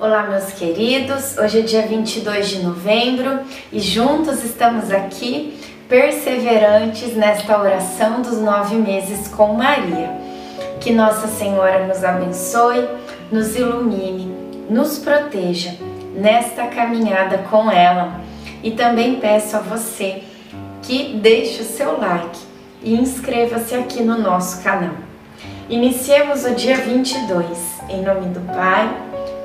Olá, meus queridos. Hoje é dia 22 de novembro e juntos estamos aqui, perseverantes nesta oração dos nove meses com Maria. Que Nossa Senhora nos abençoe, nos ilumine, nos proteja nesta caminhada com ela. E também peço a você que deixe o seu like e inscreva-se aqui no nosso canal. Iniciemos o dia 22, em nome do Pai,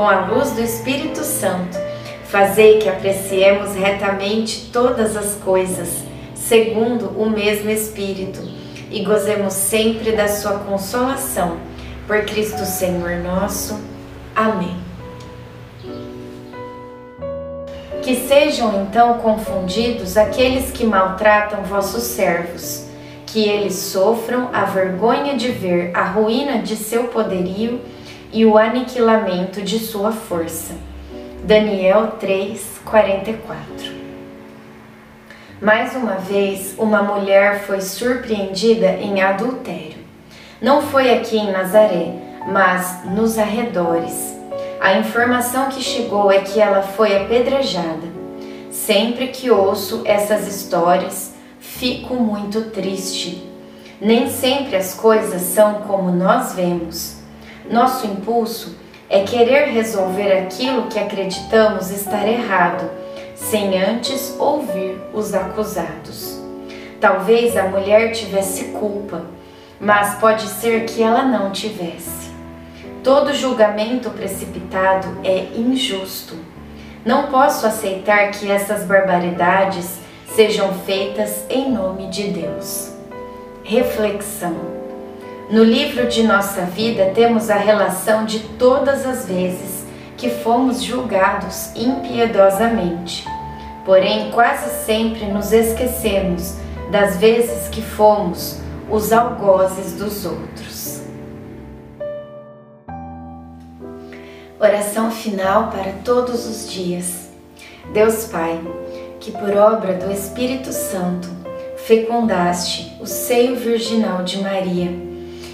com a luz do Espírito Santo, fazei que apreciemos retamente todas as coisas, segundo o mesmo Espírito, e gozemos sempre da sua consolação. Por Cristo Senhor nosso. Amém. Que sejam então confundidos aqueles que maltratam vossos servos que eles sofram a vergonha de ver a ruína de seu poderio e o aniquilamento de sua força. Daniel 3:44. Mais uma vez, uma mulher foi surpreendida em adultério. Não foi aqui em Nazaré, mas nos arredores. A informação que chegou é que ela foi apedrejada. Sempre que ouço essas histórias, fico muito triste. Nem sempre as coisas são como nós vemos. Nosso impulso é querer resolver aquilo que acreditamos estar errado, sem antes ouvir os acusados. Talvez a mulher tivesse culpa, mas pode ser que ela não tivesse. Todo julgamento precipitado é injusto. Não posso aceitar que essas barbaridades sejam feitas em nome de Deus. Reflexão. No livro de nossa vida temos a relação de todas as vezes que fomos julgados impiedosamente. Porém, quase sempre nos esquecemos das vezes que fomos os algozes dos outros. Oração final para todos os dias. Deus Pai, que por obra do Espírito Santo fecundaste o seio virginal de Maria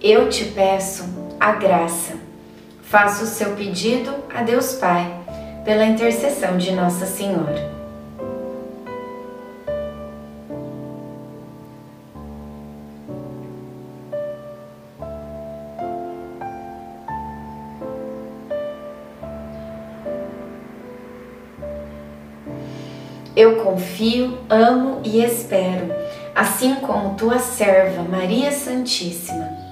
eu te peço a graça. Faça o seu pedido a Deus Pai, pela intercessão de Nossa Senhora. Eu confio, amo e espero, assim como tua serva Maria Santíssima,